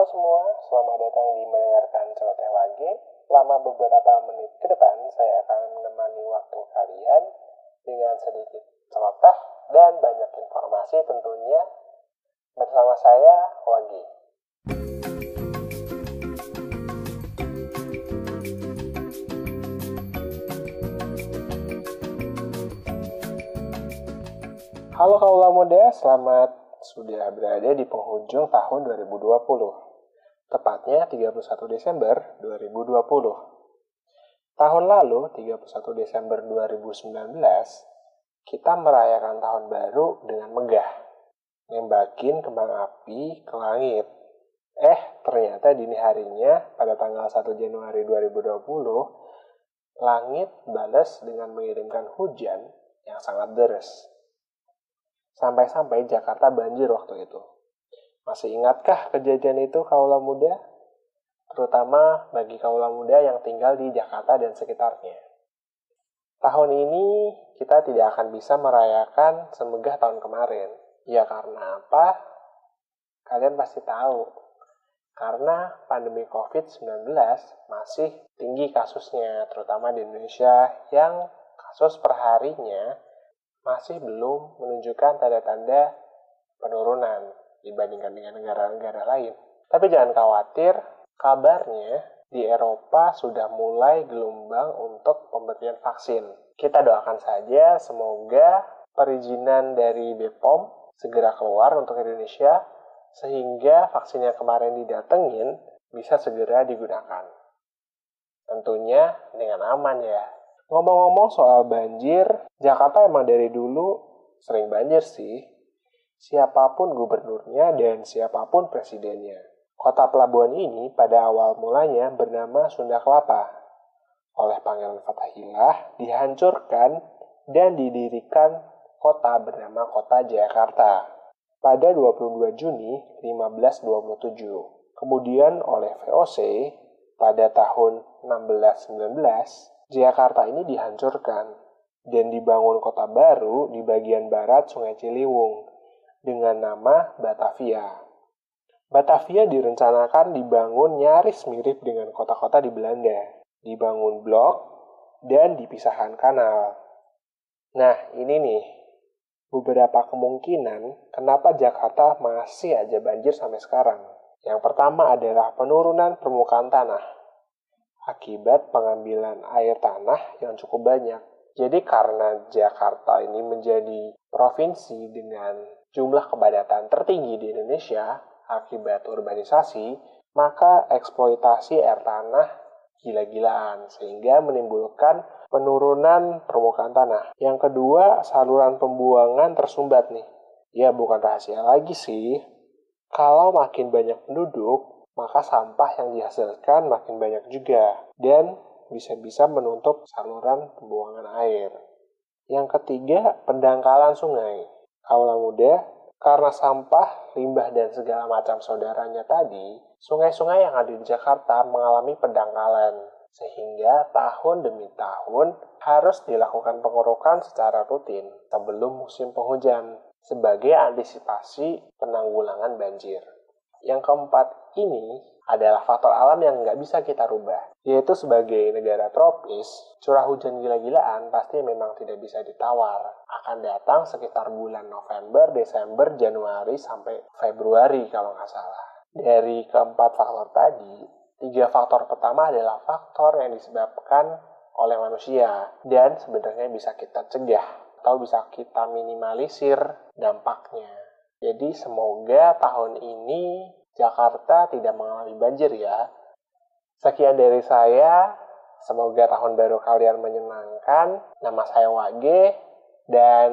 Halo semua, selamat datang di mendengarkan celoteh lagi. Selama beberapa menit ke depan, saya akan menemani waktu kalian dengan sedikit celoteh dan banyak informasi tentunya bersama saya, Wagi. Halo kaula muda, selamat sudah berada di penghujung tahun 2020. Tepatnya 31 Desember 2020. Tahun lalu, 31 Desember 2019, kita merayakan tahun baru dengan megah. Nembakin kembang api ke langit. Eh, ternyata dini harinya pada tanggal 1 Januari 2020, langit balas dengan mengirimkan hujan yang sangat deras. Sampai-sampai Jakarta banjir waktu itu. Masih ingatkah kejadian itu kaula muda? Terutama bagi kaula muda yang tinggal di Jakarta dan sekitarnya. Tahun ini kita tidak akan bisa merayakan semegah tahun kemarin. Ya karena apa? Kalian pasti tahu. Karena pandemi COVID-19 masih tinggi kasusnya, terutama di Indonesia yang kasus perharinya masih belum menunjukkan tanda-tanda penurunan dibandingkan dengan negara-negara lain. Tapi jangan khawatir, kabarnya di Eropa sudah mulai gelombang untuk pemberian vaksin. Kita doakan saja semoga perizinan dari BPOM segera keluar untuk Indonesia sehingga vaksin yang kemarin didatengin bisa segera digunakan. Tentunya dengan aman ya, Ngomong-ngomong soal banjir, Jakarta emang dari dulu sering banjir sih. Siapa pun gubernurnya dan siapa pun presidennya. Kota pelabuhan ini pada awal mulanya bernama Sunda Kelapa. Oleh Pangeran Fatahillah dihancurkan dan didirikan kota bernama Kota Jakarta pada 22 Juni 1527. Kemudian oleh VOC pada tahun 1619 Jakarta ini dihancurkan dan dibangun kota baru di bagian barat Sungai Ciliwung dengan nama Batavia. Batavia direncanakan dibangun nyaris mirip dengan kota-kota di Belanda, dibangun blok dan dipisahkan kanal. Nah, ini nih beberapa kemungkinan kenapa Jakarta masih aja banjir sampai sekarang. Yang pertama adalah penurunan permukaan tanah akibat pengambilan air tanah yang cukup banyak. Jadi karena Jakarta ini menjadi provinsi dengan jumlah kepadatan tertinggi di Indonesia akibat urbanisasi, maka eksploitasi air tanah gila-gilaan sehingga menimbulkan penurunan permukaan tanah. Yang kedua, saluran pembuangan tersumbat nih. Ya bukan rahasia lagi sih. Kalau makin banyak penduduk, maka sampah yang dihasilkan makin banyak juga dan bisa-bisa menutup saluran pembuangan air. Yang ketiga, pendangkalan sungai. Kaula muda, karena sampah, limbah, dan segala macam saudaranya tadi, sungai-sungai yang ada di Jakarta mengalami pendangkalan, sehingga tahun demi tahun harus dilakukan pengurukan secara rutin sebelum musim penghujan sebagai antisipasi penanggulangan banjir. Yang keempat ini adalah faktor alam yang nggak bisa kita rubah. Yaitu sebagai negara tropis, curah hujan gila-gilaan pasti memang tidak bisa ditawar. Akan datang sekitar bulan November, Desember, Januari, sampai Februari kalau nggak salah. Dari keempat faktor tadi, tiga faktor pertama adalah faktor yang disebabkan oleh manusia dan sebenarnya bisa kita cegah atau bisa kita minimalisir dampaknya. Jadi semoga tahun ini Jakarta tidak mengalami banjir ya. Sekian dari saya. Semoga tahun baru kalian menyenangkan. Nama saya Wage dan